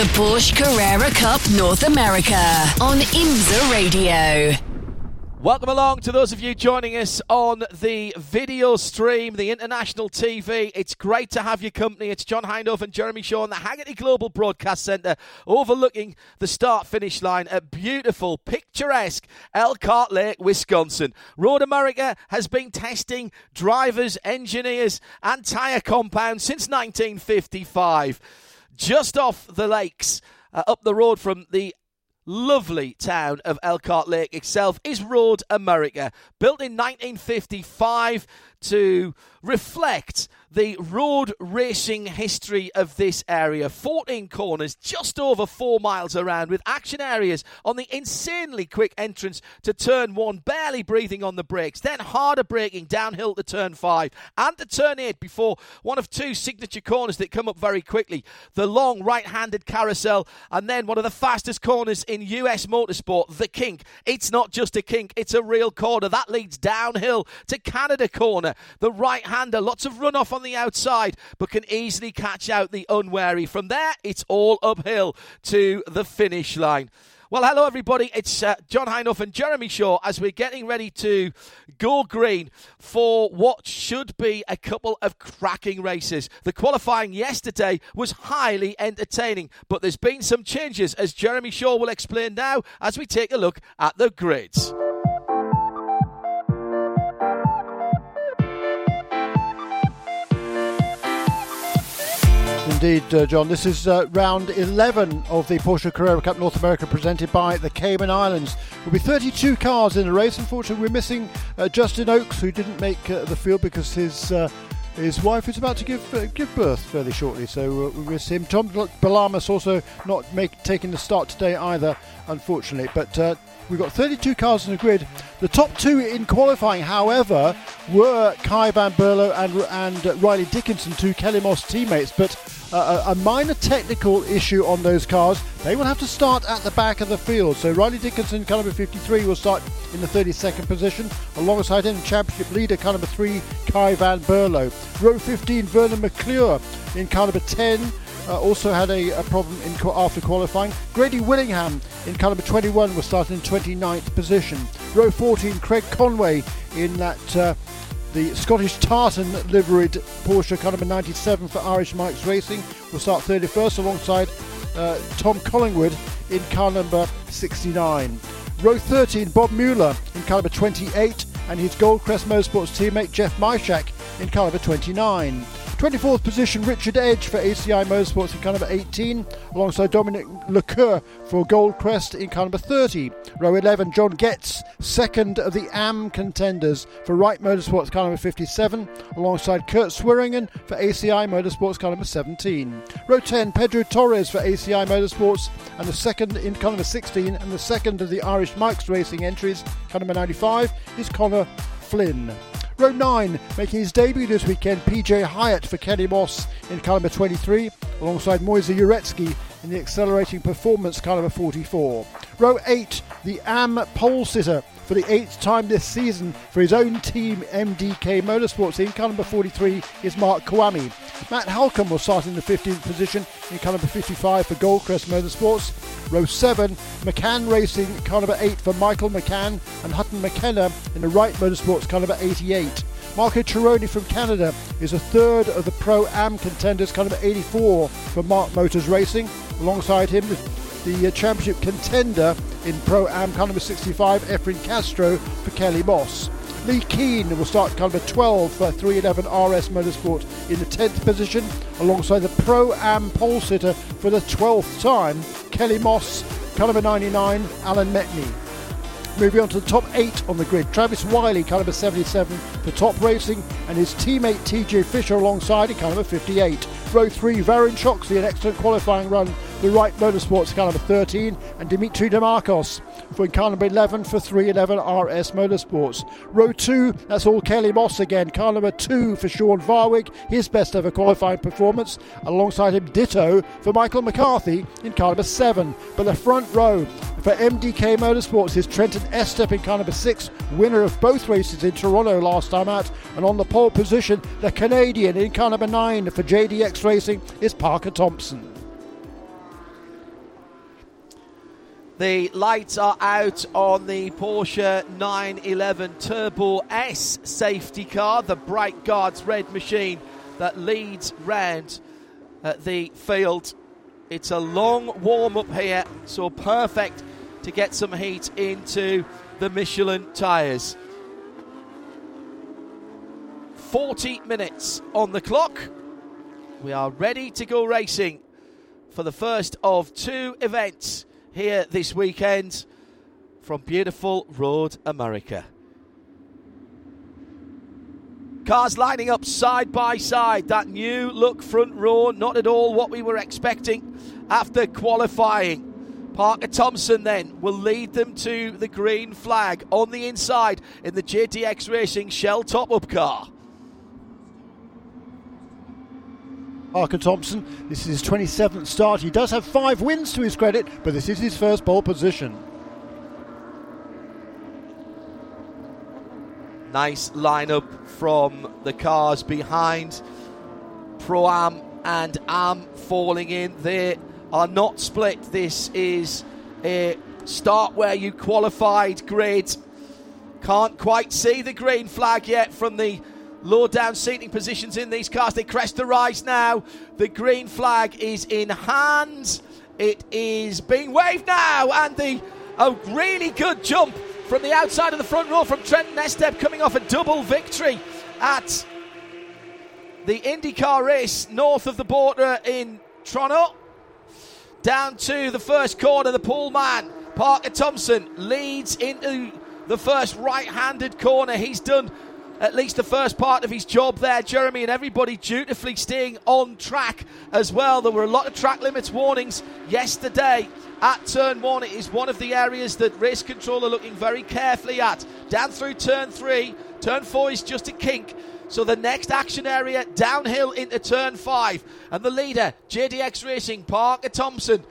The Porsche Carrera Cup North America on IMSA Radio. Welcome along to those of you joining us on the video stream, the international TV. It's great to have your company. It's John Hindhaugh and Jeremy Shaw in the Hagerty Global Broadcast Centre, overlooking the start finish line at beautiful, picturesque Elkhart Lake, Wisconsin. Road America has been testing drivers, engineers, and tyre compounds since 1955. Just off the lakes, uh, up the road from the lovely town of Elkhart Lake itself is Road America, built in 1955 to reflect the road racing history of this area. 14 corners, just over four miles around, with action areas on the insanely quick entrance to turn one, barely breathing on the brakes, then harder braking downhill to turn five, and to turn eight before one of two signature corners that come up very quickly. The long right handed carousel, and then one of the fastest corners in US motorsport, the kink. It's not just a kink, it's a real corner. That leads downhill to Canada corner. The right hander, lots of runoff on the outside, but can easily catch out the unwary. From there, it's all uphill to the finish line. Well, hello everybody. It's uh, John Hindhaugh and Jeremy Shaw as we're getting ready to go green for what should be a couple of cracking races. The qualifying yesterday was highly entertaining, but there's been some changes as Jeremy Shaw will explain now as we take a look at the grids. Indeed, uh, John. This is uh, round 11 of the Porsche Carrera Cup North America presented by the Cayman Islands. There'll be 32 cars in the race. Unfortunately, we're missing uh, Justin Oakes, who didn't make uh, the field because his uh, his wife is about to give uh, give birth fairly shortly, so we miss him. Tom Balamas also not make, taking the start today either, unfortunately. But we've got 32 cars in the grid. The top two in qualifying, however, were Kay Van Berlo and, and Riley Dickinson, two Kelly Moss teammates. But uh, a minor technical issue on those cars. They will have to start at the back of the field. So Riley Dickinson, car number 53, will start in the 32nd position. Alongside him, championship leader, car number 3, Kay Van Berlo. Row 15, Vernon McClure in car number 10. Uh, also had a, a problem in after qualifying. Grady Willingham in car number 21 was starting in 29th position. Row 14, Craig Conway in that uh, the Scottish Tartan liveried Porsche car number 97 for Irish Mike's Racing will start 31st alongside uh, Tom Collingwood in car number 69. Row 13, Bob Mueller in car number 28 and his Goldcrest Motorsports teammate Jeff Myshak in car number 29. 24th position, Richard Edge for ACI Motorsports in car number 18, alongside Dominic Lecoeur for Goldcrest in car number 30. Row 11, John Getz, second of the AM contenders for Wright Motorsports car number 57, alongside Kurt Swieringen for ACI Motorsports car number 17. Row 10, Pedro Torres for ACI Motorsports, and the second in car number 16, and the second of the Irish Mike's Racing entries, car number 95, is Connor Flynn. Row 9, making his debut this weekend, PJ Hyett for Kelly Moss in car number 23, alongside Moise Uretsky in the accelerating performance car number 44. Row 8, the AM pole sitter for the eighth time this season for his own team MDK Motorsports in car number 43 is Mark Kvamme. Matt Halcombe will start in the 15th position in car number 55 for Goldcrest Motorsports. Row 7, McCann Racing, car number 8 for Michael McCann and Hutton McKenna in the Wright Motorsports, car number 88. Marco Cironi from Canada is a third of the Pro Am contenders, car number 84 for Mark Motors Racing. Alongside him, the uh, championship contender in Pro Am, car number 65, Efren Castro for Kelly Moss. Lee Keane will start car number 12 uh, for 311 RS Motorsport in the 10th position, alongside the Pro Am pole sitter for the 12th time, Kelly Moss, car number 99, Alan Metni. Moving on to the top eight on the grid, Travis Wiley, car number 77 for Top Racing, and his teammate TJ Fisher alongside in number 58. Row 3, Varun Choksey, an excellent qualifying run. The Wright Motorsports, car number 13, and Dimitri Demarcos for car number 11 for 311 RS Motorsports. Row 2, that's all Kelly Moss again. Car number 2 for Sean Varwig, his best ever qualifying performance. Alongside him, ditto for Michael McCarthy in car number 7. But the front row for MDK Motorsports is Trenton Estep in car number 6, winner of both races in Toronto last time out. And on the pole position, the Canadian in car number 9 for JDX Racing is Parker Thompson. The lights are out on the Porsche 911 Turbo S safety car, the Bright Guards red machine that leads round at the field. It's a long warm up here, so perfect to get some heat into the Michelin tyres. 40 minutes on the clock. We are ready to go racing for the first of two events here this weekend from beautiful Road America. Cars lining up side by side. That new look front row, not at all what we were expecting after qualifying. Parker Thompson then will lead them to the green flag on the inside in the JDX Racing Shell top up car. Parker Thompson, this is his 27th start. He does have five wins to his credit, but this is his first pole position. Nice lineup from the cars behind. Pro Am and Am falling in. They are not split. This is a start where you qualified grid. Can't quite see the green flag yet from the low down seating positions in these cars. They crest the rise now. The green flag is in hand. It is being waved now, and the a really good jump from the outside of the front row from Trent Estep coming off a double victory at the IndyCar race north of the border in Toronto. Down to the first corner, the pole man, Parker Thompson, leads into the first right handed corner. He's done at least the first part of his job there, Jeremy, and everybody dutifully staying on track as well. There were a lot of track limits warnings yesterday at turn one. It is one of the areas that race control are looking very carefully at. Down through turn three, turn four is just a kink. So the next action area downhill into turn five. And the leader, JDX Racing, Parker Thompson,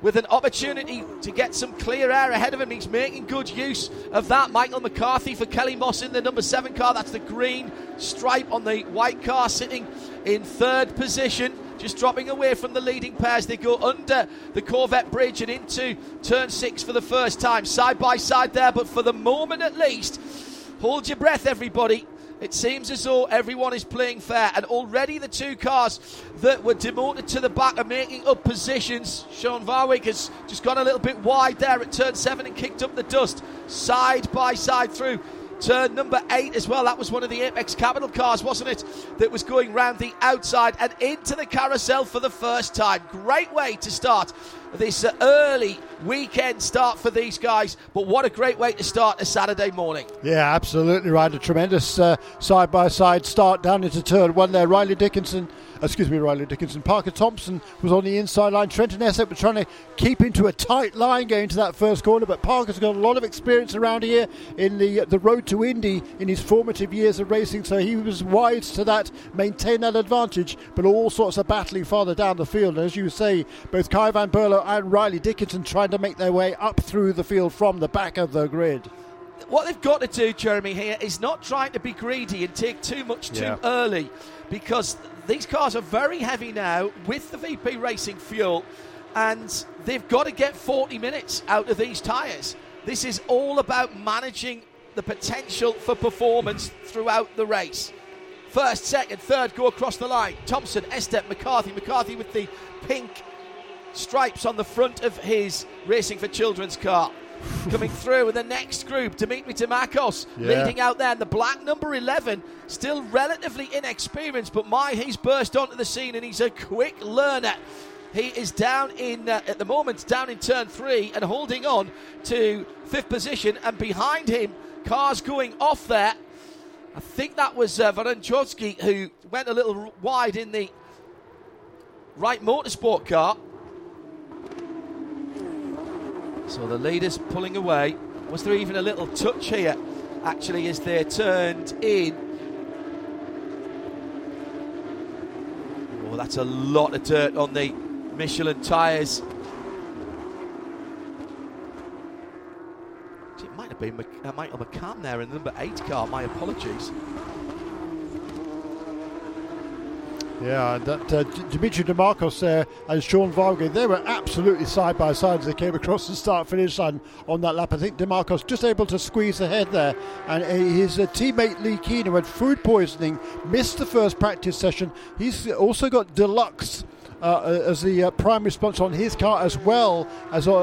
with an opportunity to get some clear air ahead of him. He's making good use of that. Michael McCarthy for Kelly Moss in the number seven car. That's the green stripe on the white car sitting in third position. Just dropping away from the leading pairs. They go under the Corvette bridge and into turn six for the first time. Side by side there, but for the moment at least, hold your breath, everybody. It seems as though everyone is playing fair, and already the two cars that were demoted to the back are making up positions. Sean Varwig has just gone a little bit wide there at turn seven and kicked up the dust side by side through turn number eight as well. That was one of the Apex Capital cars, wasn't it? That was going round the outside and into the carousel for the first time. Great way to start this early weekend start for these guys. But what a great way to start a Saturday morning. Yeah, absolutely right. A tremendous side by side start down into turn one there. Riley Dickinson excuse me, Riley Dickinson. Parker Thompson was on the inside line. Trenton Estep was trying to keep into a tight line going to that first corner, but Parker's got a lot of experience around here in the uh, the road to Indy in his formative years of racing, so he was wise to that, maintain that advantage, but all sorts of battling farther down the field. And as you say, both Kay Van Berlo and Riley Dickinson trying to make their way up through the field from the back of the grid what they've got to do, Jeremy, here is not trying to be greedy and take too much too yeah. early because these cars are very heavy now with the VP Racing fuel, and they've got to get 40 minutes out of these tyres. This is all about managing the potential for performance throughout the race. First, second, third go across the line. Thompson, Estep, McCarthy. McCarthy with the pink stripes on the front of his Racing for Children's car coming through. And the next group, Dimitri Demarcos yeah. leading out there. And the black number 11, still relatively inexperienced, but my, he's burst onto the scene and he's a quick learner. He is down in, uh, at the moment, down in turn three and holding on to fifth position. And behind him, cars going off there. I think that was uh, who went a little wide in the right Motorsport car. So the leaders pulling away. Was there even a little touch here, actually, as they turned in? Oh, that's a lot of dirt on the Michelin tyres. It might have been uh, Michael McCann there in the number eight car. My apologies. Yeah, that uh, Dimitri Demarcos there and Sean Varwig, they were absolutely side by side as they came across the start finish line on that lap. I think Demarcos just able to squeeze ahead there, and uh, his uh, teammate Lee Keane, who had food poisoning, missed the first practice session. He's also got Deluxe. Uh, as the uh, primary sponsor on his car, as well as uh,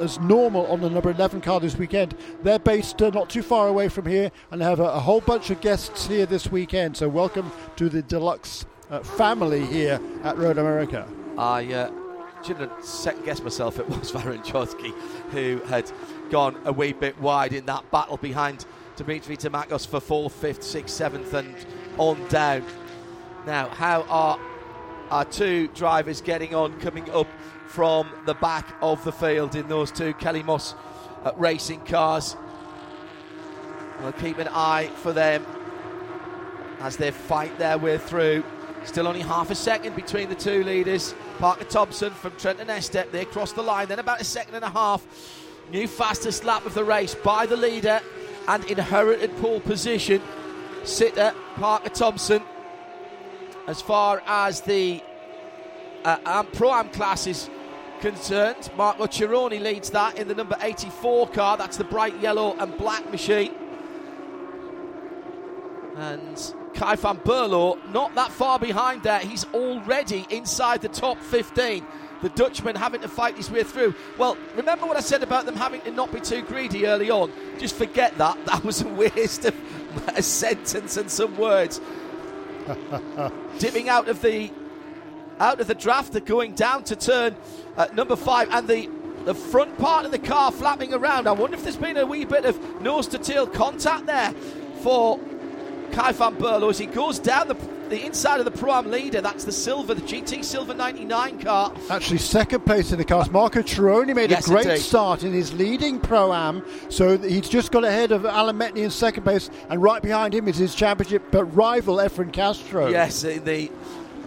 as normal on the number 11 car this weekend. They're based uh, not too far away from here and have a, a, whole bunch of guests here this weekend. So, welcome to the Deluxe uh, family here at Road America. I uh, shouldn't second guess myself. It was Varun Choksey who had gone a wee bit wide in that battle behind Dimitri Demarcos for fourth, fifth, sixth, seventh, and on down. Now, how are our two drivers getting on coming up from the back of the field in those two Kelly Moss uh, racing cars? We'll keep an eye for them as they fight their way through Still only half a second between the two leaders. Parker Thompson from Trenton Estep, they cross the line. Then about a second and a half. New fastest lap of the race by the leader and inherited pole position. Sitter Parker Thompson. As far as the uh, Pro Am class is concerned, Marco Cironi leads that in the number 84 car. That's the bright yellow and black machine. And Kay van Berlo not that far behind there. He's already inside the top 15. The Dutchman having to fight his way through. Well, remember what I said about them having to not be too greedy early on? Just forget that. That was a waste of a sentence and some words. Dipping out of the out of the draft, they're going down to turn uh, number five, and the the front part of the car flapping around. I wonder if there's been a wee bit of nose to tail contact there for Kay van Berlo as he goes down the, the inside of the Pro Am leader. That's the Silver, the GT Silver 99 car. Actually, second place in the cars. Marco Cironi made yes, a great indeed. start in his leading Pro Am, so he's just got ahead of Alan Metni in second place, and right behind him is his championship rival Efren Castro. Yes, the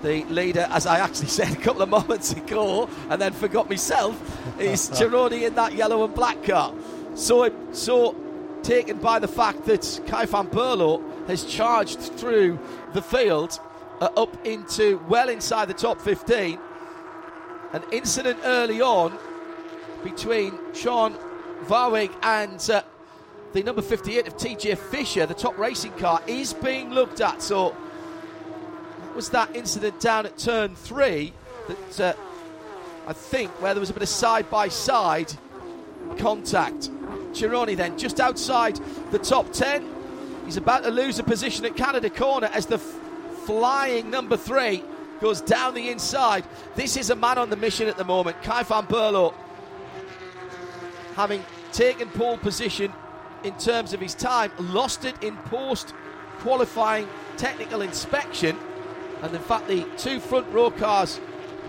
the leader, as I actually said a couple of moments ago, and then forgot myself, is Cironi in that yellow and black car. So, so taken by the fact that Kay van Berlo has charged through the field uh, up into well inside the top 15. An incident early on between Sean Varwig and uh, the number 58 of TJ Fisher, the top racing car, is being looked at. So was that incident down at turn three that uh, I think where there was a bit of side by side contact. Cironi then just outside the top 10. He's about to lose a position at Canada corner as the f- flying number three goes down the inside. This is a man on the mission at the moment. Kay van having taken pole position in terms of his time, lost it in post qualifying technical inspection. And in fact, the two front row cars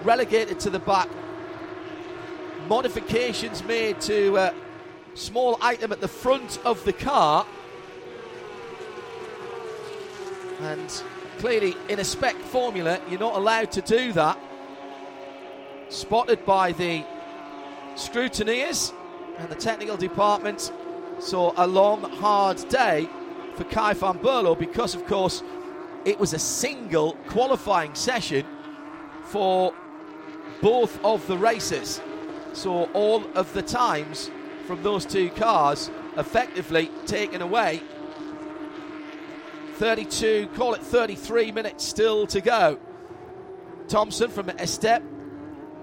relegated to the back. Modifications made to a small item at the front of the car. And clearly, in a spec formula, you're not allowed to do that. Spotted by the scrutineers and the technical department. So, a long, hard day for Kay van Berlo because, of course, it was a single qualifying session for both of the races. So, all of the times from those two cars effectively taken away. 32, call it 33 minutes still to go. Thompson from Estep,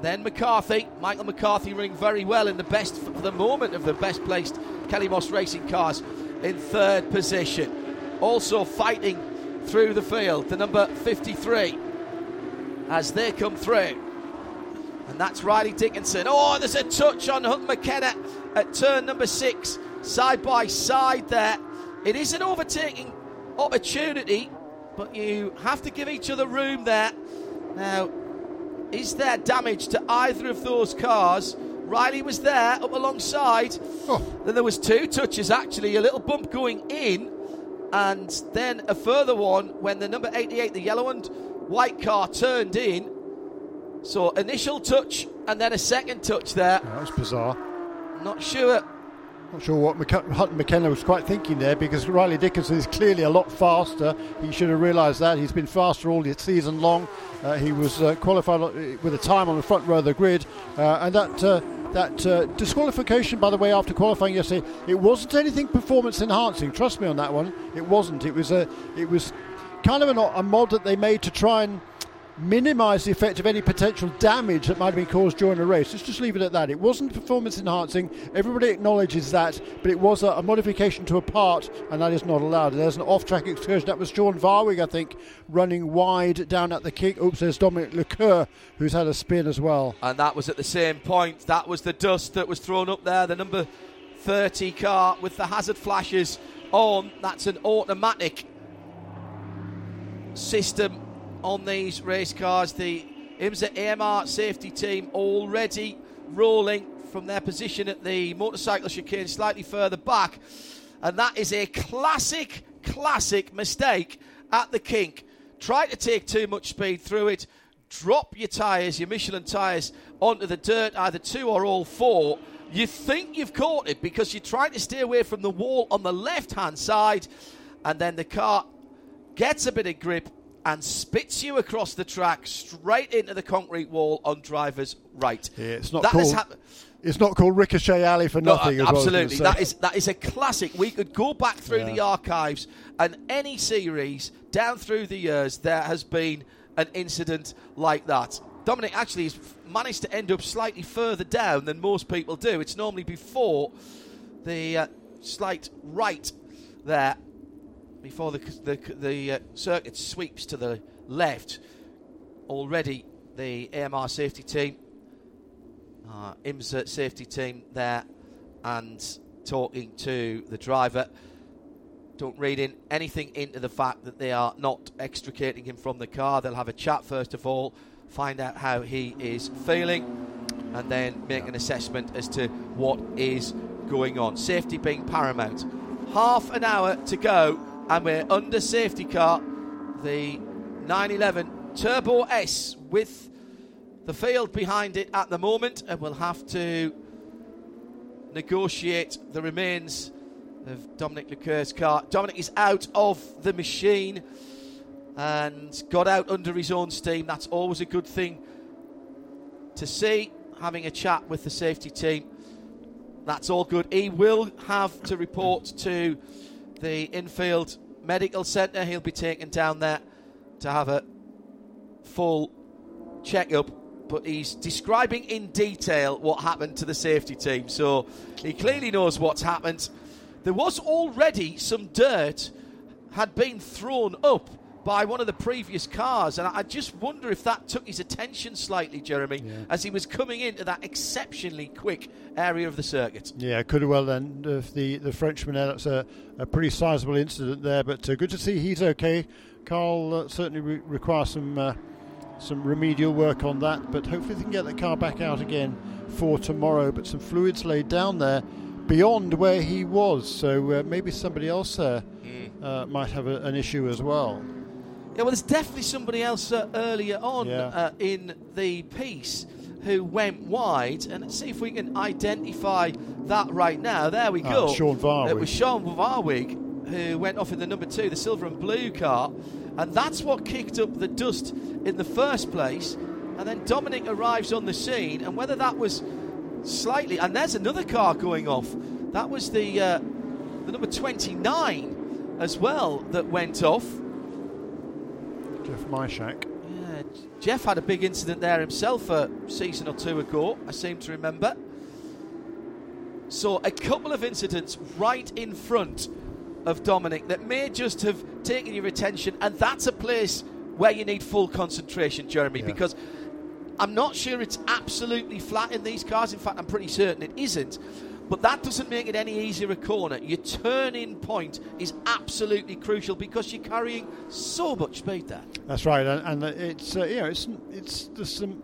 then McCarthy. Michael McCarthy running very well in the best, for the moment, of the best placed Kelly Moss racing cars in third position. Also fighting through the field, the number 53 as they come through. And that's Riley Dickinson. Oh, there's a touch on Hutton McKenna at turn number six, side by side there. It is an overtaking opportunity, but you have to give each other room there. Now, is there damage to either of those cars? Riley was there up alongside. Oh. Then there was two touches actually, a little bump going in, and then a further one when the number 88, the yellow and white car, turned in. So initial touch and then a second touch there. That was bizarre. Not sure. Not sure what Hutton McKenna was quite thinking there because Riley Dickinson is clearly a lot faster. He should have realised that. He's been faster all the season long. Uh, he was uh, qualified with a time on the front row of the grid, uh, and that. Uh, that uh, disqualification, by the way, after qualifying yesterday, it wasn't anything performance enhancing. Trust me on that one. It wasn't. It was a, it was kind of a, a mod that they made to try and minimise the effect of any potential damage that might have been caused during a race. Let's just leave it at that. It wasn't performance enhancing. Everybody acknowledges that, but it was a, a modification to a part, and that is not allowed. There's an off-track excursion. That was Sean Varwig, I think, running wide down at the kick. Oops, there's Dominic Leclerc, who's had a spin as well. And that was at the same point. That was the dust that was thrown up there. The number 30 car with the hazard flashes on. That's an automatic system on these race cars. The IMSA AMR safety team already rolling from their position at the motorcycle chicane slightly further back. And that is a classic, classic mistake at the kink. Try to take too much speed through it, drop your tyres, your Michelin tyres, onto the dirt, either two or all four. You think you've caught it because you're trying to stay away from the wall on the left hand side, and then the car gets a bit of grip and spits you across the track straight into the concrete wall on driver's right. Yeah, it's not That called. hap- it's not called Ricochet Alley for nothing. as well, I was gonna absolutely. That is that is a classic. We could go back through Yeah. the archives and any series down through the years there has been an incident like that. Dominic actually has managed to end up slightly further down than most people do. It's normally before the uh, slight right there before the the, the uh, circuit sweeps to the left. Already, the AMR safety team, uh, IMSA safety team there, and talking to the driver. Don't read in anything into the fact that they are not extricating him from the car. They'll have a chat first of all, find out how he is feeling, and then make an assessment as to what is going on. Safety being paramount. Half an hour to go, and we're under safety car. The 911 Turbo S with the field behind it at the moment, and we'll have to negotiate the remains of Dominic Leclerc's car. Dominic is out of the machine and got out under his own steam. That's always a good thing to see. Having a chat with the safety team. That's all good. He will have to report to the infield medical centre. He'll be taken down there to have a full checkup. But he's describing in detail what happened to the safety team. So he clearly knows what's happened. There was already some dirt had been thrown up by one of the previous cars, and I I just wonder if that took his attention slightly, Jeremy, as he was coming into that exceptionally quick area of the circuit. Yeah, could have well done. If the the Frenchman, uh, that's a, a pretty sizable incident there. But uh, good to see he's okay. Carl uh, certainly re- requires some uh, some remedial work on that, but hopefully they can get the car back out again for tomorrow. But some fluids laid down there beyond where he was, so uh, maybe somebody else there uh, might have a, an issue as well. Yeah, well, there's definitely somebody else uh, earlier on Yeah. uh, in the piece who went wide, and let's see if we can identify that right now. There we Ah, go. Sean Varwig. It was Sean Varwig who went off in the number two, the silver and blue car, and that's what kicked up the dust in the first place. And then Dominic arrives on the scene, and whether that was slightly, and there's another car going off. That was the uh, the number 29 as well that went off. Jeff Myshak. Yeah, Jeff had a big incident there himself a season or two ago, I seem to remember. So, a couple of incidents right in front of Dominic that may just have taken your attention, and that's a place where you need full concentration, Jeremy, Yeah. because I'm not sure it's absolutely flat in these cars. In fact, I'm pretty certain it isn't. But that doesn't make it any easier a corner. Your turn-in point is absolutely crucial because you're carrying so much speed there. That's right, and, and it's uh, you know it's it's there's some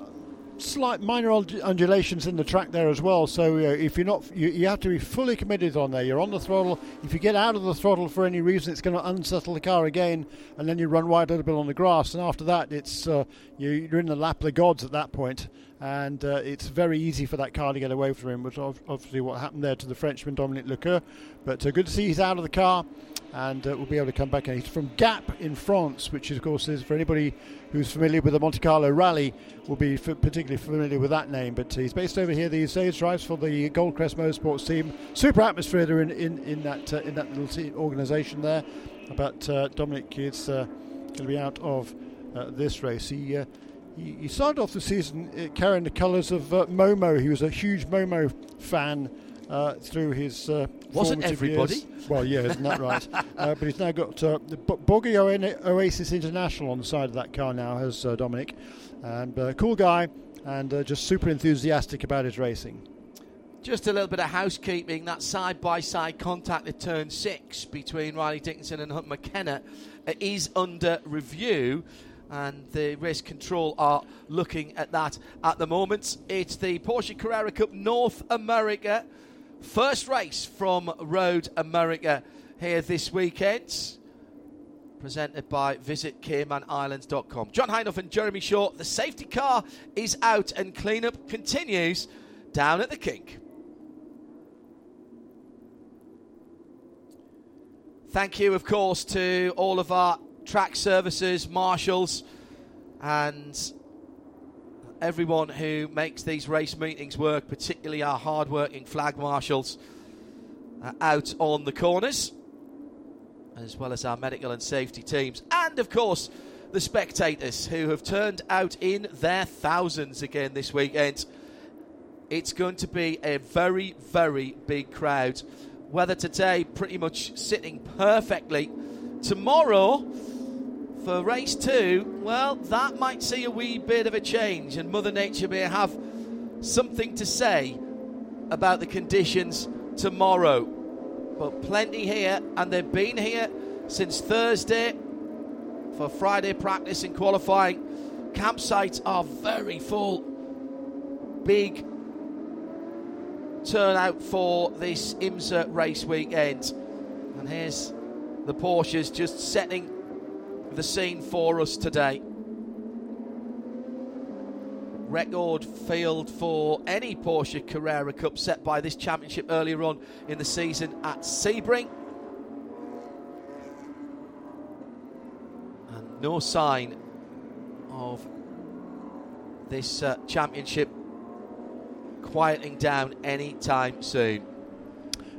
slight minor undulations in the track there as well. So uh, if you're not, you, you, have to be fully committed on there. You're on the throttle. If you get out of the throttle for any reason, it's going to unsettle the car again, and then you run wide a little bit on the grass. And after that, it's uh, you're in the lap of the gods at that point and uh, it's very easy for that car to get away from him, which obviously what happened there to the Frenchman Dominique Lecœur. But uh, good to see he's out of the car, and uh, we'll be able to come back. And he's from Gap in France, which of course is for anybody who's familiar with the Monte Carlo Rally will be f- particularly familiar with that name. But he's based over here these days, drives for the Goldcrest Motorsports team. Super atmosphere there in in, in that uh, in that little organisation there. But uh, Dominic is uh, going to be out of this race. He he, started off the season uh, carrying the colours of uh, Momo. He was a huge Momo fan uh, through his uh, wasn't everybody? Years. Well, yeah, isn't that right? uh, but he's now got uh, the Boggy Oasis International on the side of that car now, has uh, Dominic, and uh, cool guy, and just super enthusiastic about his racing. Just a little bit of housekeeping. That side-by-side contact at turn six between Riley Dickinson and Hutton McKenna is under review and the race control are looking at that at the moment. It's the Porsche Carrera Cup North America first race from Road America here this weekend. Presented by Visit visitcaymanislands.com. John Hindhaugh and Jeremy Shaw. The safety car is out and cleanup continues down at the kink. Thank you, of course, to all of our track services, marshals, and everyone who makes these race meetings work, particularly our hard-working flag marshals uh, out on the corners, as well as our medical and safety teams, and of course the spectators who have turned out in their thousands again this weekend. It's going to be a very, very big crowd. Weather today pretty much sitting perfectly. Tomorrow, for race two, well, that might see a wee bit of a change, and Mother Nature may have something to say about the conditions tomorrow. But plenty here, and they've been here since Thursday for Friday practice and qualifying. Campsites are very full. Big turnout for this IMSA race weekend. And here's the Porsches just setting the scene for us today. Record field for any Porsche Carrera Cup set by this championship earlier on in the season at Sebring. And no sign of this uh, championship quieting down anytime soon.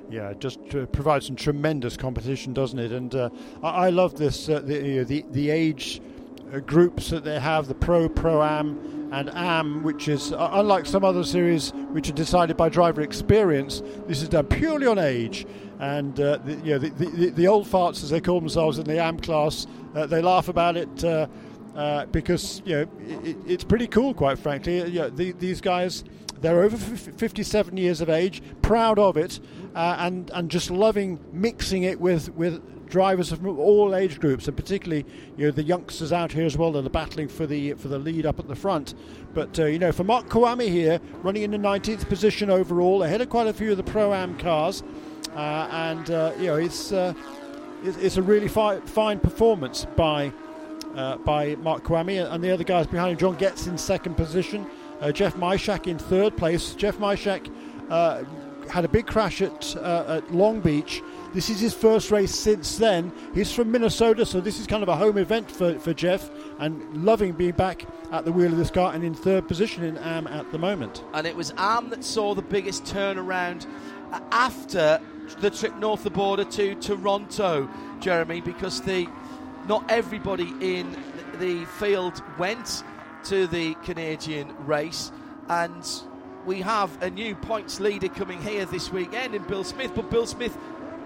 Yeah, just provides some tremendous competition, doesn't it? And uh, I, I, love this uh, the, the the age uh, groups that they have, the Pro, Pro Am, and Am, which is uh, unlike some other series which are decided by driver experience. This is done purely on age, and uh, the, you know, the, the, the, old farts, as they call themselves in the Am class, uh, they laugh about it. Uh, because you know it, it's pretty cool, quite frankly. You know, the, these guys they're over 57 years of age, proud of it, uh, and and just loving mixing it with with drivers from all age groups, and particularly you know the youngsters out here as well that are battling for the for the lead up at the front. But uh, you know, for Mark Kvamme here, running in the 19th position overall, ahead of quite a few of the pro am cars, uh, and uh, you know it's, uh, it's a really fi- fine performance by. Uh, by Mark Kvamme and the other guys behind him. John Getz in second position, uh, Jeff Myshak in third place. Jeff Myshak uh, had a big crash at, uh, at Long Beach. This is his first race since then. He's from Minnesota, so this is kind of a home event for, for Jeff and loving being back at the wheel of this car and in third position in AM at the moment. And it was AM that saw the biggest turnaround after the trip north the border to Toronto, Jeremy, because the not everybody in the field went to the Canadian race. And we have a new points leader coming here this weekend in Bill Smith. But Bill Smith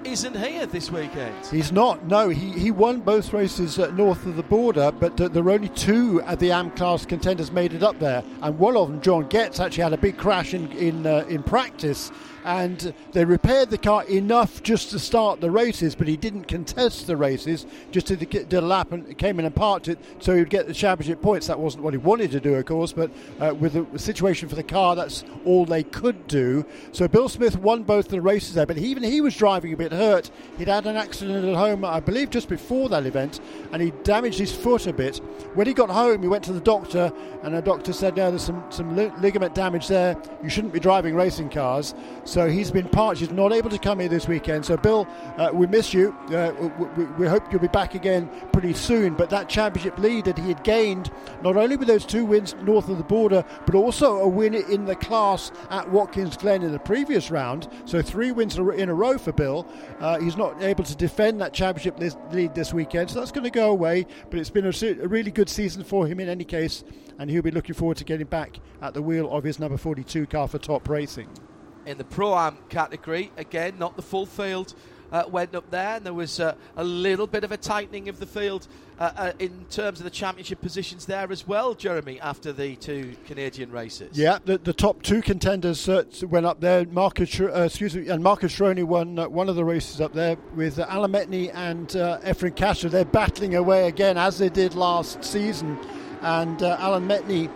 isn't here this weekend. He's not. No, he, he won both races uh, north of the border, but uh, there were only two of the AM class contenders made it up there, and one of them, John Getz, actually had a big crash in in uh, in practice and they repaired the car enough just to start the races, but he didn't contest the races, just did, a lap and came in and parked it so he'd get the championship points. That wasn't what he wanted to do, of course, but uh, with the situation for the car, that's all they could do. So Bill Smith won both the races there, but even he was driving a bit hurt. He'd had an accident at home, I believe, just before that event, and he damaged his foot a bit. When he got home, he went to the doctor, and the doctor said, "No, there's some some ligament damage there. You shouldn't be driving racing cars." He's been parched. He's not able to come here this weekend. So, Bill, uh, we miss you. Uh, we, we, hope you'll be back again pretty soon. But that championship lead that he had gained, not only with those two wins north of the border, but also a win in the class at Watkins Glen in the previous round. So, three wins in a row for Bill. Uh, he's not able to defend that championship lead this weekend. So, that's going to go away. But it's been a, a really good season for him in any case. And he'll be looking forward to getting back at the wheel of his number 42 car for top racing in the Pro Am category. Again, not the full field uh, went up there, and there was uh, a little bit of a tightening of the field uh, uh in terms of the championship positions there as well, Jeremy, after the two Canadian races. Yeah, the, the top two contenders uh, went up there. Marcus, uh, excuse me, and Marco Cironi won one of the races up there with Alan Metni and uh, Efren Castro. They're battling away again as they did last season, and Alan Metni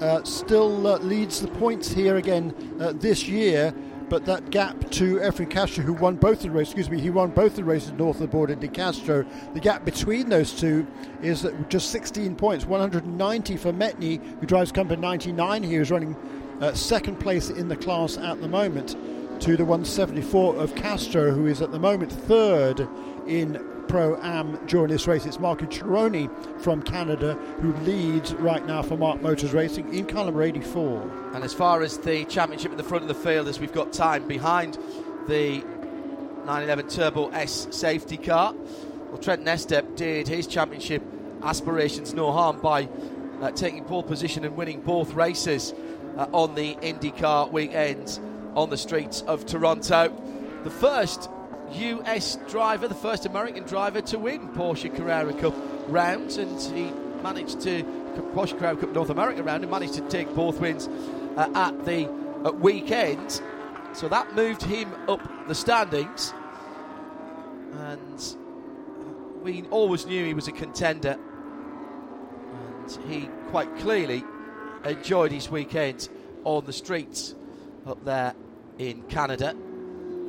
uh, still uh, leads the points here again uh, this year. But that gap to Efren Castro, who won both the races, excuse me, he won both the races north of the border. De Castro, the gap between those two is just 16 points, 190 for Metni, who drives Company 99 here, is running uh, second place in the class at the moment, to the 174 of Castro, who is at the moment third in Pro Am during this race. It's Marco Cironi from Canada who leads right now for Mark Motors Racing in car number 84. And as far as the championship in the front of the field, as we've got time behind the 911 Turbo S safety car, well, Trenton Estep did his championship aspirations no harm by uh, taking pole position and winning both races uh, on the IndyCar weekend on the streets of Toronto. The first US driver, the first American driver to win Porsche Carrera Cup rounds, and he managed to Porsche Carrera Cup North America round and managed to take both wins uh, at the uh, weekend. So that moved him up the standings, and we always knew he was a contender, and he quite clearly enjoyed his weekend on the streets up there in Canada.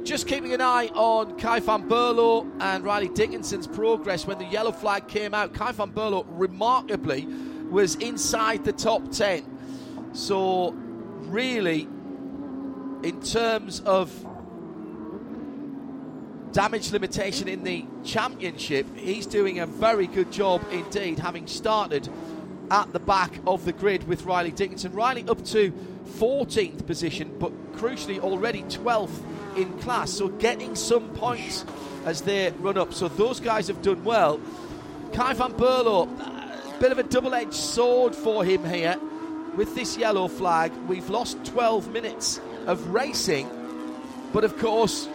Just keeping an eye on Kay van Berlo and Riley Dickinson's progress when the yellow flag came out. Kay van Berlo remarkably was inside the top 10. So, really, in terms of damage limitation in the championship, he's doing a very good job indeed, having started at the back of the grid with Riley Dickinson. Riley up to 14th position, but crucially already 12th in class. So getting some points as they run up. So those guys have done well. Kay van Berlo, a bit of a double edged sword for him here with this yellow flag. We've lost 12 minutes of racing, but of course,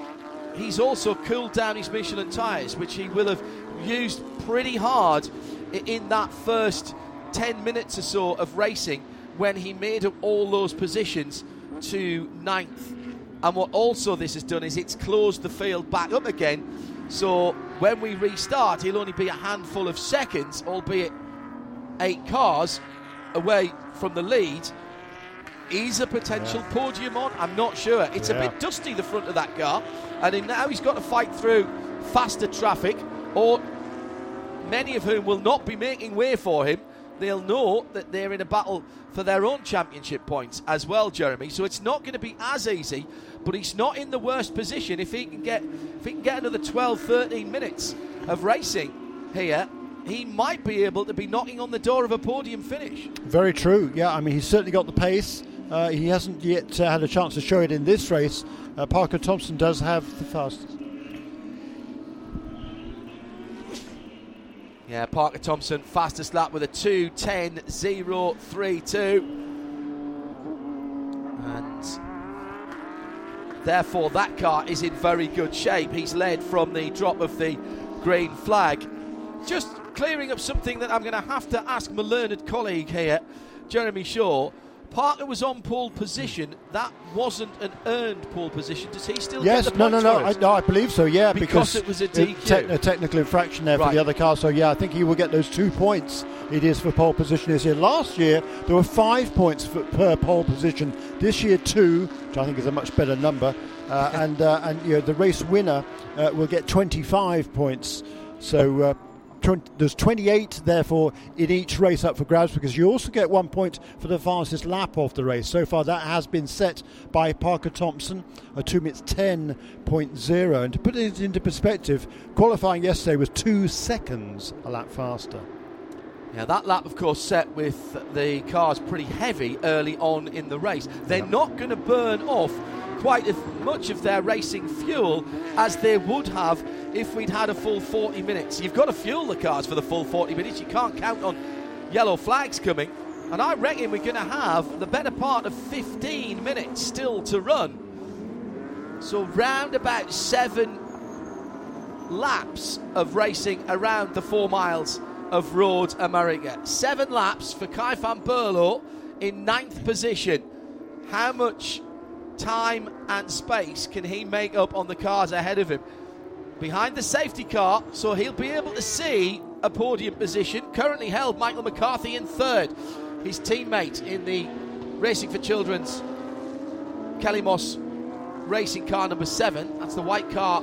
he's also cooled down his Michelin tyres, which he will have used pretty hard in that first 10 minutes or so of racing when he made up all those positions to ninth and what also this has done is it's closed the field back up again. So when we restart, he'll only be a handful of seconds, albeit eight cars away from the lead. Is a potential yeah. podium on? I'm not sure. It's yeah. a bit dusty, the front of that car. And now he's got to fight through faster traffic, or many of whom will not be making way for him they'll know that they're in a battle for their own championship points as well, Jeremy. So it's not going to be as easy, but he's not in the worst position if he can get if he can get another 12, 13 minutes of racing here. He might be able to be knocking on the door of a podium finish. Very true. Yeah, I mean he's certainly got the pace. Uh, he hasn't yet uh, had a chance to show it in this race. Uh, Parker Thompson does have the fastest. Yeah, Parker Thompson, fastest lap with a 2.10.032. And Therefore, that car is in very good shape. He's led from the drop of the green flag. Just clearing up something that I'm going to have to ask my learned colleague here, Jeremy Shaw. Parker was on pole position. That wasn't an earned pole position. Does he still yes, get the no, no, no, I, no. I believe so. Yeah, Because because, it was a te- a technical infraction there for the other car. So yeah, I think he will get those two points. It is for pole position this year. Last year there were five points for, per pole position. This year two, which I think is a much better number. Uh, and uh, and you know, the race winner uh, will get 25 points. So. 20, there's 28 therefore in each race up for grabs because you also get one point for the fastest lap of the race. So far that has been set by Parker Thompson a 2 minutes 10.0 and to put it into perspective qualifying yesterday was 2 seconds a lap faster. Yeah, that lap, of course, set with the cars pretty heavy early on in the race. They're not going to burn off quite as much of their racing fuel as they would have if we'd had a full 40 minutes. You've got to fuel the cars for the full 40 minutes. You can't count on yellow flags coming. And I reckon we're going to have the better part of 15 minutes still to run. So, round about seven laps of racing around the four miles of Road America. Seven laps for Kay van Berlo in ninth position. How much time and space can he make up on the cars ahead of him? Behind the safety car, so he'll be able to see a podium position. Currently held Michael McCarthy in third. His teammate in the Racing for Children's Kelly Moss racing car number seven. That's the white car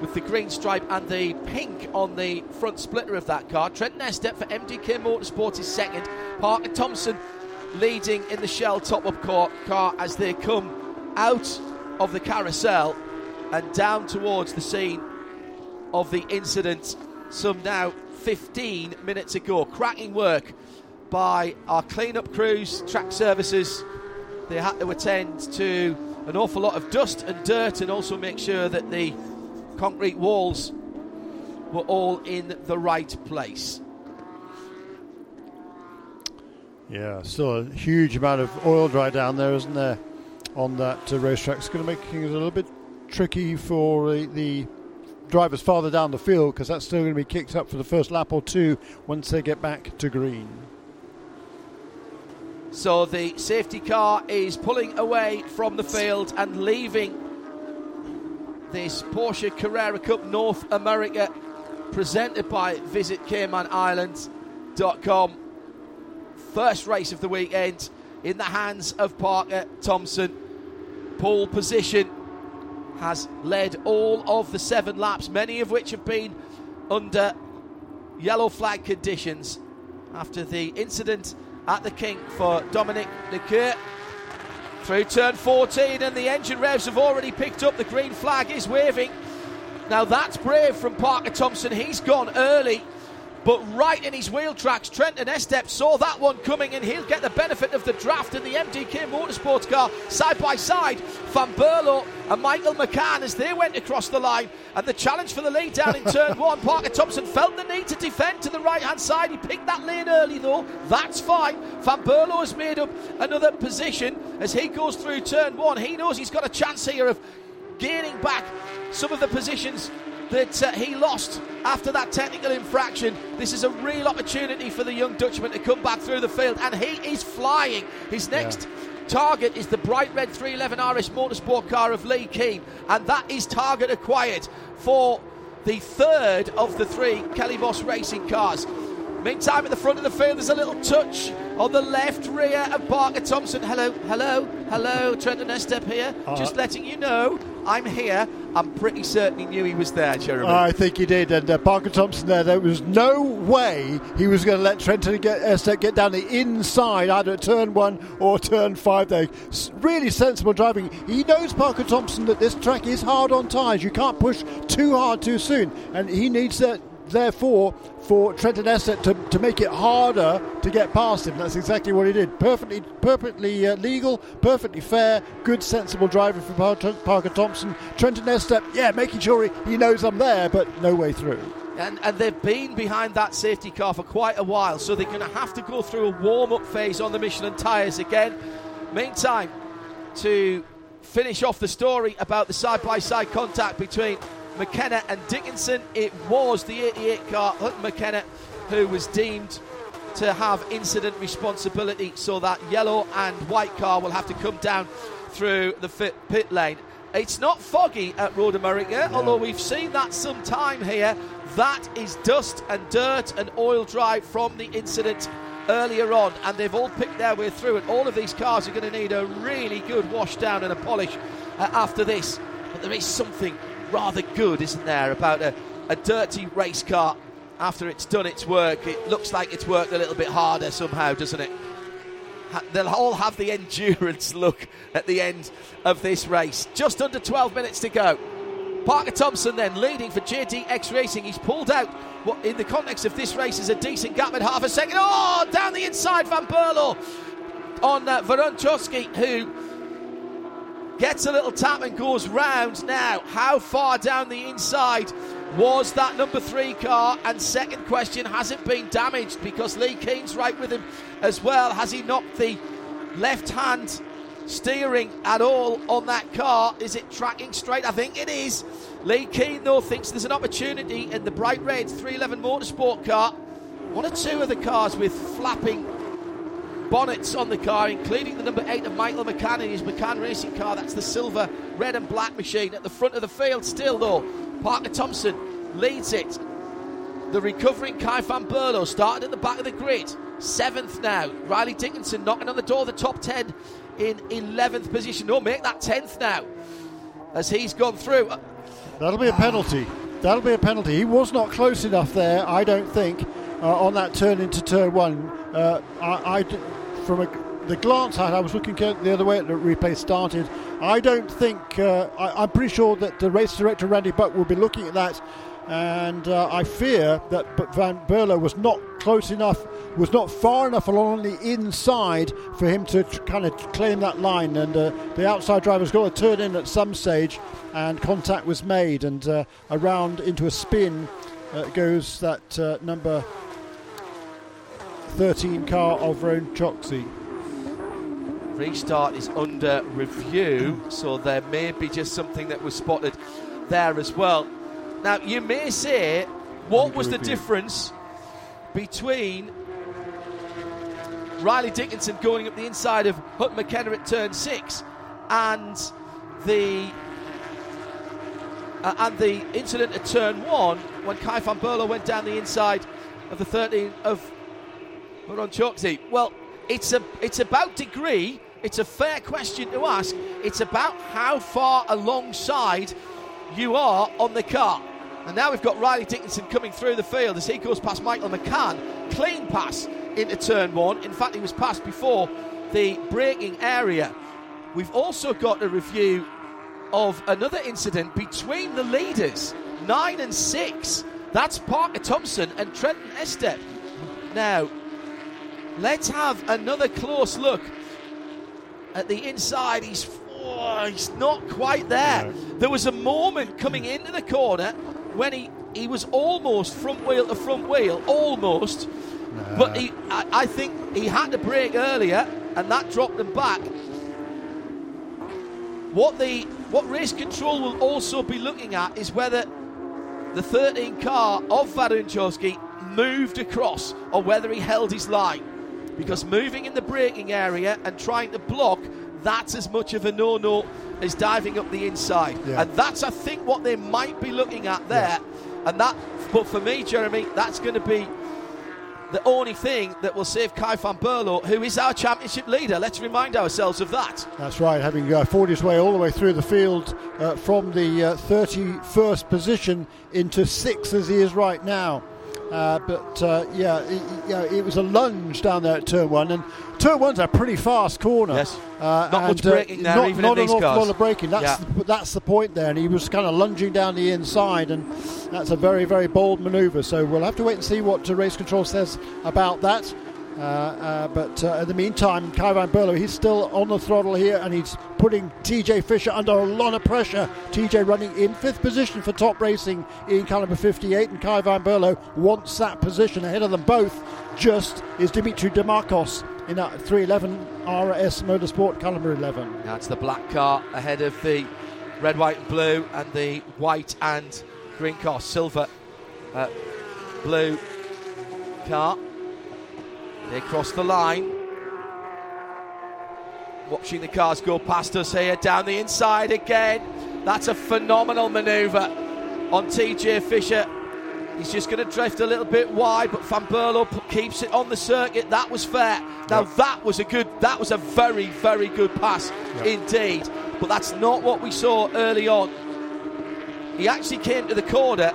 with the green stripe and the pink on the front splitter of that car. Trenton Estep for MDK Motorsport is second. Parker Thompson leading in the Shell top up car as they come out of the carousel and down towards the scene of the incident some now 15 minutes ago. Cracking work by our clean-up crews, track services. They had to attend to an awful lot of dust and dirt and also make sure that the concrete walls were all in the right place. yeah still a huge amount of oil dry down there isn't there on that uh, racetrack it's going to make things a little bit tricky for uh, the drivers farther down the field because that's still going to be kicked up for the first lap or two once they get back to green So the safety car is pulling away from the field and leaving this Porsche Carrera Cup North America presented by VisitCaymanIslands.com. First race of the weekend in the hands of Parker Thompson. Pole position has led all of the seven laps, many of which have been under yellow flag conditions after the incident at the Kink for Dominic Lecoeur. Through turn 14, and the engine revs have already picked up. The green flag is waving. Now that's brave from Parker Thompson. He's gone early, but right in his wheel tracks. Trenton Estep saw that one coming, and he'll get the benefit of the draft in the MDK Motorsports car side by side. Van Berlo and Michael McCann as they went across the line, and the challenge for the lead down in turn one. Parker Thompson felt the need to defend to the right hand side. He picked that lane early though. That's fine. Van Berlo has made up another position as he goes through turn one. He knows he's got a chance here of gaining back some of the positions that uh, he lost after that technical infraction. This is a real opportunity for the young Dutchman to come back through the field, and he is flying. His next target is the bright red 311 RS Motorsport car of Lee Keane, and that is target acquired for the third of the three Kelly Moss racing cars. Meantime, at the front of the field, there's a little touch on the left rear of Parker Thompson. Hello, hello, hello, Trenton Estep here. Uh, Just letting you know, I'm here. I'm pretty certain he knew he was there, Jeremy. I think he did, and uh, Parker Thompson there. There was no way he was going to let Trenton get Estep get down the inside, either at turn one or turn five. There, really sensible driving. He knows Parker Thompson that this track is hard on tyres. You can't push too hard too soon, and he needs that. Therefore, for Trenton Estep to, to make it harder to get past him. That's exactly what he did. Perfectly, perfectly uh, legal, perfectly fair, good, sensible driving from Parker, Thompson. Trenton Estep, yeah, making sure he, he knows I'm there, but no way through. And, and they've been behind that safety car for quite a while, so they're going to have to go through a warm up phase on the Michelin tyres again. Meantime, to finish off the story about the side by side contact between McKenna and Dickinson. It was the 88 car, Hutton McKenna, who was deemed to have incident responsibility, so that yellow and white car will have to come down through the pit lane. It's not foggy at Road America, yeah. although we've seen that some time here. That is dust and dirt and oil dry from the incident earlier on, and they've all picked their way through And All of these cars are going to need a really good wash down and a polish uh, after this. But there is something rather good, isn't there, about a, a dirty race car after it's done its work. It looks like it's worked a little bit harder somehow, doesn't it? They'll all have the endurance look at the end of this race. Just under 12 minutes to go. Parker Thompson then leading for JDX Racing. He's pulled out what in the context of this race is a decent gap at half a second. Oh, down the inside, Van Berlo on uh, Varun who gets a little tap and goes round. Now, how far down the inside was that number three car? And second question, has it been damaged? Because Lee Keen's right with him as well. Has he knocked the left hand steering at all on that car. Is it tracking straight? I think it is. Lee Keen, though, thinks there's an opportunity in the bright red 311 Motorsport car. One or two of the cars with flapping bonnets on the car, including the number eight of Michael McCann in his McCann racing car. That's the silver, red, and black machine at the front of the field. Still, though, Parker Thompson leads it. The recovering Kay van Berlo started at the back of the grid. Seventh now. Riley Dickinson knocking on the door of the top 10 in 11th position. No, make that 10th now as he's gone through. That'll be a penalty. That'll be a penalty. He was not close enough there, I don't think, on that turn into turn one. Uh, I, I, from a, the glance I had, I was looking the other way at the replay started. I don't think, uh, I, am pretty sure that the race director Randy Buck will be looking at that and uh, I fear that Van Berlo was not close enough, was not far enough along the inside for him to kind of claim that line. And uh, the outside driver's got to turn in at some stage, and contact was made, and uh, around into a spin uh, goes that uh, number 13 car of Varun Choksey. Restart is under review, so there may be just something that was spotted there as well. Now, you may say, what was the difference between Riley Dickinson going up the inside of Hutton McKenna at turn six and the uh, and the incident at turn one when Kay van Berlo went down the inside of the 13 of Varun Choksey. Well, it's a it's about degree. It's a fair question to ask. It's about how far alongside you are on the car. And now we've got Riley Dickinson coming through the field as he goes past Michael McCann. Clean pass into turn one. In fact, he was passed before the braking area. We've also got a review of another incident between the leaders, nine and six. That's Parker Thompson and Trenton Estep. Now, let's have another close look at the inside. He's, oh, he's not quite there. There was a moment coming into the corner when he, he was almost front wheel to front wheel, almost. But he, I, I think he had to brake earlier, and that dropped him back. What the what race control will also be looking at is whether the 13 car of Varun Choksey moved across or whether he held his line. Because moving in the braking area and trying to block, that's as much of a no no as diving up the inside. Yeah. And that's, I think, what they might be looking at there. Yeah. And that, but for me, Jeremy, that's going to be the only thing that will save Kay van Berlo, who is our championship leader. Let's remind ourselves of that. That's right, having uh, fought his way all the way through the field uh, from the uh, 31st position into sixth as he is right now. Uh, but uh, yeah, it, yeah, it was a lunge down there at turn one, and turn one's a pretty fast corner. Yes, uh, not much braking there, not, even not in these an awful cars. lot of braking. That's yeah. the, that's the point there, and he was kind of lunging down the inside, and that's a very very bold manoeuvre. So we'll have to wait and see what race control says about that. Uh, uh, but uh, in the meantime, Kay van Berlo, he's still on the throttle here and he's putting TJ Fisher under a lot of pressure. TJ running in fifth position for top racing in car number 58, and Kay van Berlo wants that position ahead of them both. Just is Dimitri Demarcos in that 311 RS Motorsport caliber 11. That's the black car ahead of the red, white, and blue, and the white and green car, silver, uh, blue car. They cross the line. Watching the cars go past us here down the inside again. That's a phenomenal manoeuvre on TJ Fisher. He's just going to drift a little bit wide, but Van Berlo keeps it on the circuit. That was fair. Now Yep. that was a good, that was a very, very good pass Yep. indeed. But that's not what we saw early on. He actually came to the corner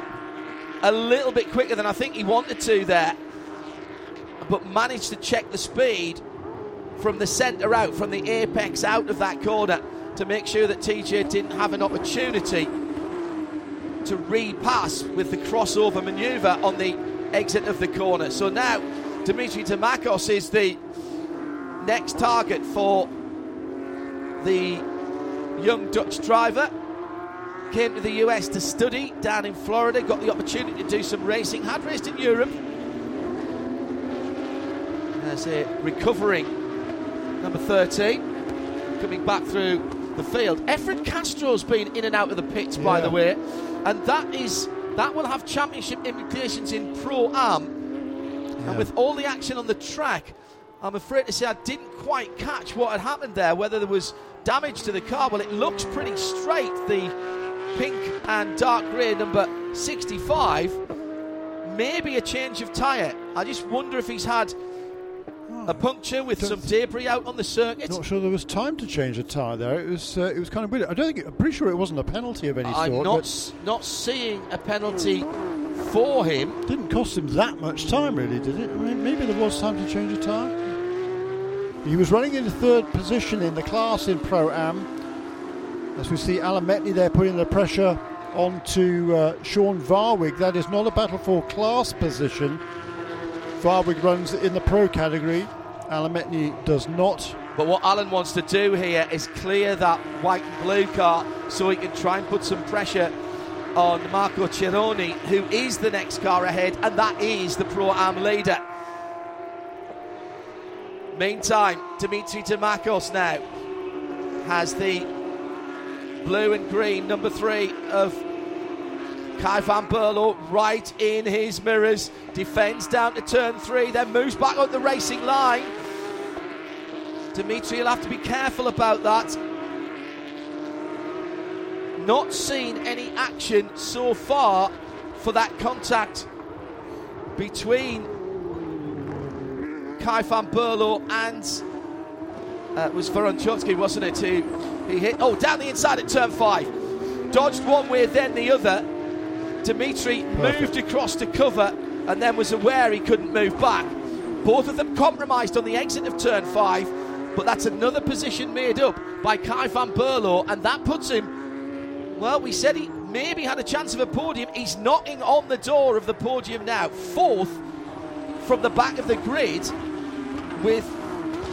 a little bit quicker than I think he wanted to there, but managed to check the speed from the centre out, from the apex out of that corner to make sure that TJ didn't have an opportunity to repass with the crossover manoeuvre on the exit of the corner. So now Dimitri Damakos is the next target for the young Dutch driver. Came to the US to study down in Florida, got the opportunity to do some racing, had raced in Europe. There's a recovering number 13 coming back through the field. Efren Castro's been in and out of the pits, by the way, and that is that will have championship implications in Pro Am. And with all the action on the track, I'm afraid to say I didn't quite catch what had happened there. Whether there was damage to the car, well, it looks pretty straight. The pink and dark grey number 65, maybe a change of tyre. I just wonder if he's had a puncture with some debris out on the circuit. Not sure there was time to change the tyre there. It was uh, it was kind of weird. I don't think I'm pretty sure it wasn't a penalty of any I'm sort. not but s- not seeing a penalty for him. didn't cost him that much time, really, did it? I mean, maybe there was time to change a tyre. He was running in third position in the class in Pro Am. As we see Alan Metni there putting the pressure onto uh, Sean Varwig. That is not a battle for class position. Varwig runs in the pro category. Alan Metni does not. But what Alan wants to do here is clear that white and blue car so he can try and put some pressure on Marco Cironi, who is the next car ahead, and that is the Pro Am leader. Meantime, Dimitri Damakos now has the blue and green number three of Kay van Berlo right in his mirrors. Defends down to turn three, then moves back up the racing line. Dimitri will have to be careful about that. Not seen any action so far for that contact between Kay van Berlo and uh, it was Varun Choksey, wasn't it? Who he hit? Oh, down the inside at turn five, dodged one way, then the other. Dimitri moved across to cover and then was aware he couldn't move back. Both of them compromised on the exit of turn five, but that's another position made up by Kay van Berlo, and that puts him. Well, we said he maybe had a chance of a podium. He's knocking on the door of the podium now, fourth from the back of the grid, with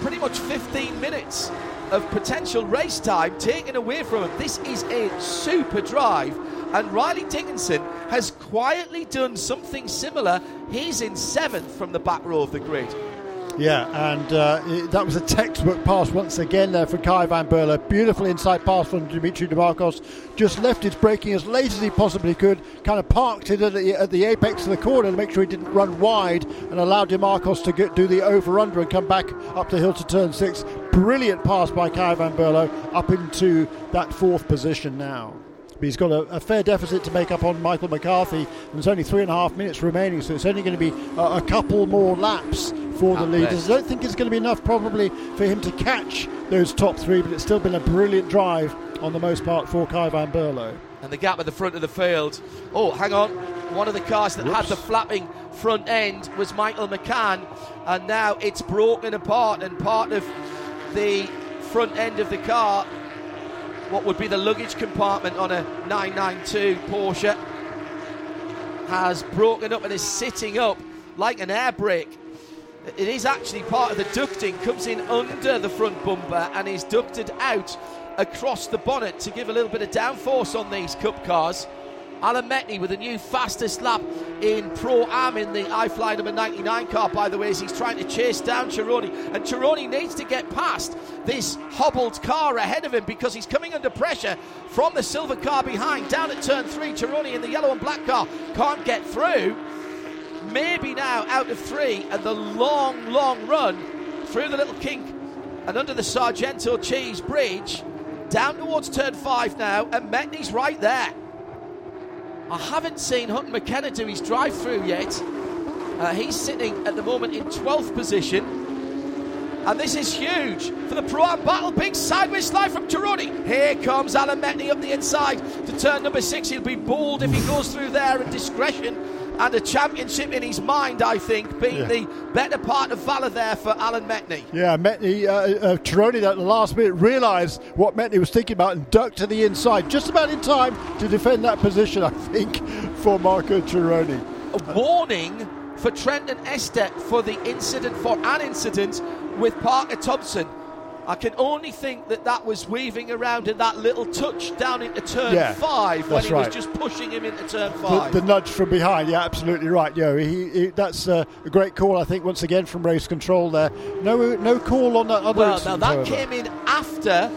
pretty much 15 minutes of potential race time taken away from him. This is a super drive, and Riley Dickinson has quietly done something similar. He's in seventh from the back row of the grid. Yeah, and uh, it- that was a textbook pass once again there for Kay Van Berlo. Beautiful inside pass from Dimitri Demarcos. Just left his braking as late as he possibly could. Kind of parked it at the, at the apex of the corner to make sure he didn't run wide and allowed Demarcos to get, do the over under and come back up the hill to turn six. Brilliant pass by Kay Van Berlo up into that fourth position now. But he's got a, a fair deficit to make up on Michael McCarthy. And there's only three and a half minutes remaining, so it's only going to be a, a couple more laps for the leaders. best. I don't think it's going to be enough probably for him to catch those top three, but it's still been a brilliant drive on the most part for Kay Van Berlo. and the gap at the front of the field. Oh, hang on. One of the cars that had the flapping front end was Michael McCann, and now it's broken apart, and part of the front end of the car, what would be the luggage compartment on a 992 Porsche, has broken up and is sitting up like an air brake. It is actually part of the ducting, comes in under the front bumper and is ducted out across the bonnet to give a little bit of downforce on these cup cars. Alan Metni with a new fastest lap in Pro Am in the iFly number 99 car, by the way, as he's trying to chase down Cironi. And Cironi needs to get past this hobbled car ahead of him because he's coming under pressure from the silver car behind. Down at turn three, Cironi in the yellow and black car can't get through. Maybe now out of three, and the long, long run through the little kink and under the Sargento Cheese Bridge. Down towards turn five now, and Metni's right there. I haven't seen Hutton McKenna do his drive through yet. Uh, he's sitting at the moment in 12th position. And this is huge for the Pro Am battle. Big sideways slide from Cironi. Here comes Alan Metni up the inside to turn number six. He'll be bold if he goes through there and discretion and a championship in his mind, I think, being yeah. the better part of valour there for Alan Metni. Yeah, Metni, uh, uh, Cironi at the last minute realised what Metni was thinking about and ducked to the inside, just about in time to defend that position, I think, for Marco Cironi. A warning for Trenton Estep for the incident, for an incident with Parker Thompson. I can only think that that was weaving around in that little touch down into turn yeah, five when he right. was just pushing him into turn five. The, the nudge from behind, yeah, absolutely right. Yeah, he, he, that's a great call, I think, once again from race control there. No, no call on that other. Well, now that however. came in after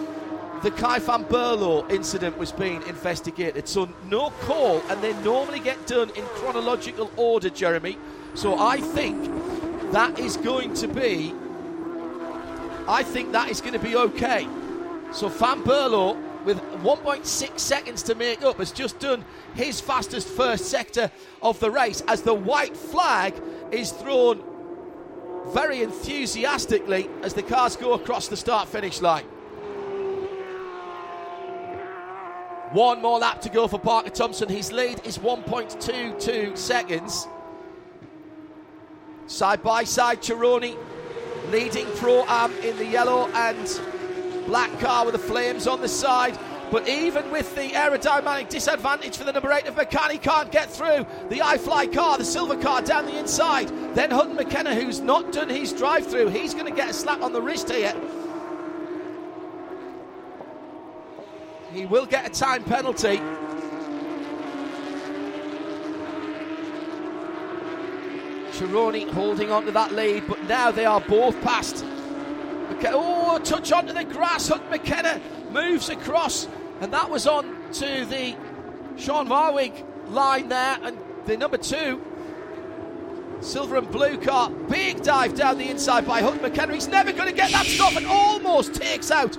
the Kay van Berlo incident was being investigated. So no call, and they normally get done in chronological order, Jeremy. So I think that is going to be I think that is going to be okay. So Van Berlo, with 1.6 seconds to make up, has just done his fastest first sector of the race as the white flag is thrown very enthusiastically as the cars go across the start finish line. One more lap to go for Parker Thompson. His lead is 1.22 seconds. Side by side, Cironi leading Pro Am in the yellow and black car with the flames on the side. But even with the aerodynamic disadvantage for the number eight of McCann, can't get through. The iFly car, the silver car down the inside. Then Hutton McKenna, who's not done his drive through, he's going to get a slap on the wrist here. He will get a time penalty. Cironi holding on to that lead, but now they are both past. Oh, touch onto the grass. Hutton McKenna moves across, and that was on to the Sean Varwig line there, and the number two. Silver and blue car, big dive down the inside by Hutton McKenna. He's never going to get that stop and almost takes out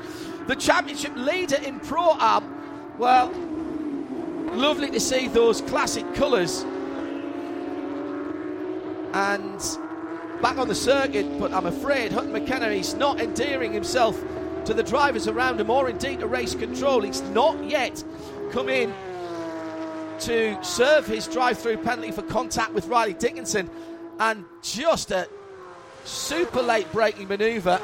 the championship leader in Pro Am. Well, lovely to see those classic colours and back on the circuit, but I'm afraid Hutton McKenna is not endearing himself to the drivers around him or indeed to race control. He's not yet come in to serve his drive through penalty for contact with Riley Dickinson and just a super late braking manoeuvre.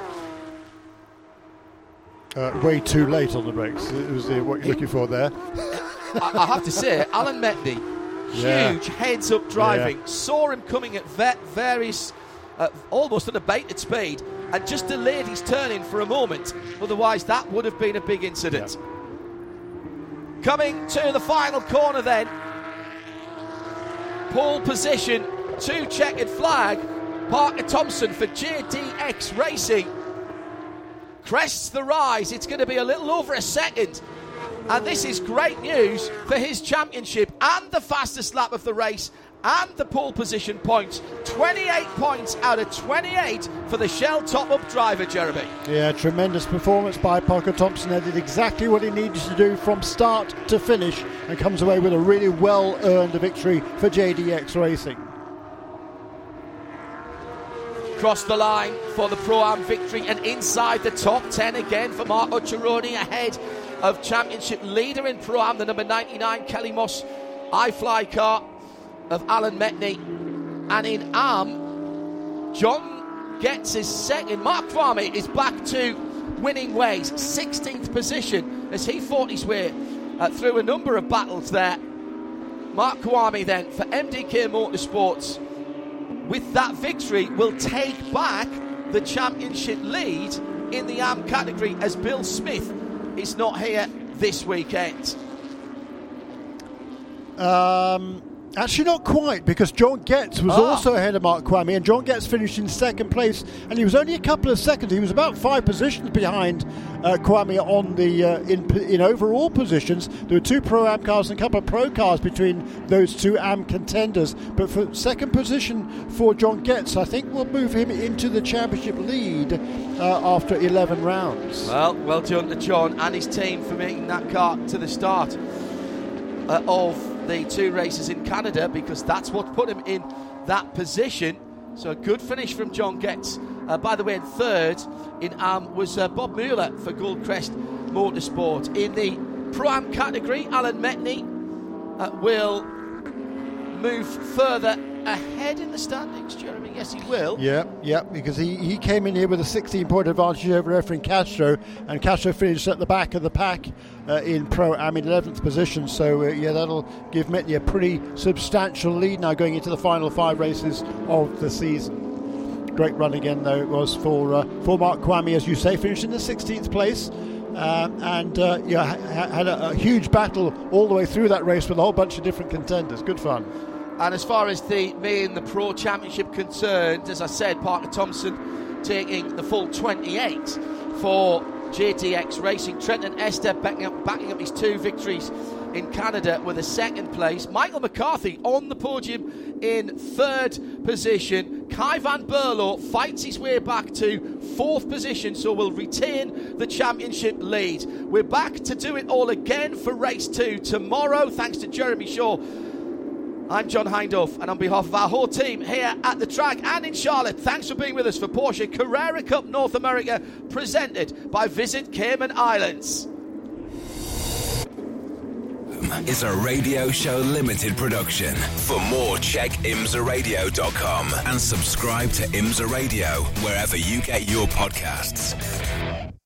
Uh, way too late on the brakes. It was the, what you're looking for there. I, I have to say, Alan Metni yeah. huge heads up driving. Yeah. Saw him coming at various, uh, almost at a baited speed, and just delayed his turning for a moment. Otherwise, that would have been a big incident. Yeah. Coming to the final corner, then. Pole position, two checkered flag. Parker Thompson for JDX Racing. Crests the rise. It's going to be a little over a second and this is great news for his championship and the fastest lap of the race and the pole position points. 28 points out of 28 for the Shell top up driver, Jeremy. Yeah, tremendous performance by Parker Thompson. He did exactly what he needed to do from start to finish and comes away with a really well earned victory for JDX Racing. Cross the line for the Pro Am victory and inside the top 10 again for Marco Cironi ahead of championship leader in Pro Am, the number 99 Kelly Moss iFly car of Alan Metni. And in Am, John gets his second. Mark Kvamme is back to winning ways, 16th position as he fought his way uh, through a number of battles there. Mark Kvamme then for MDK Motorsports with that victory will take back the championship lead in the AM category as Bill Smith is not here this weekend. Um, Actually, not quite, because John Getz was Ah. also ahead of Mark Kvamme, and John Getz finished in second place, and he was only a couple of seconds. He was about five positions behind uh, Kvamme on the uh, in in overall positions. There were two pro am cars and a couple of pro cars between those two am contenders. But for second position for John Getz, I think we'll move him into the championship lead uh, after 11 rounds. Well, well done to John and his team for making that car to the start uh, of the two races in Canada because that's what put him in that position. So a good finish from John Getz. Uh, by the way, in third in AM was uh, Bob Mueller for Goldcrest Motorsport. In the Pro Am category, Alan Metni uh, will move further ahead in the standings, Jeremy. Yes, he will. Yeah, yeah, because he, he came in here with a 16 point advantage over Efren Castro, and Castro finished at the back of the pack uh, in Pro Am in 11th position. So, uh, yeah, that'll give Metni a pretty substantial lead now going into the final five races of the season. Great run again, though, it was for, uh, for Mark Kvamme, as you say, finished in the 16th place. Um, and uh, yeah, had a, a huge battle all the way through that race with a whole bunch of different contenders. Good fun. And as far as the and the Pro Championship concerned, as I said, Parker Thompson taking the full 28 for JDX Racing. Trenton Estep backing up, backing up his two victories in Canada with a second place. Michael McCarthy on the podium in third position. Kay Van Berlo fights his way back to fourth position, so will retain the championship lead. We're back to do it all again for race two tomorrow, thanks to Jeremy Shaw. I'm John Hindhaugh, and on behalf of our whole team here at the track and in Charlotte, thanks for being with us for Porsche Carrera Cup North America, presented by Visit Cayman Islands. is a radio show limited production. For more, check imsaradio.com and subscribe to Imsa Radio wherever you get your podcasts.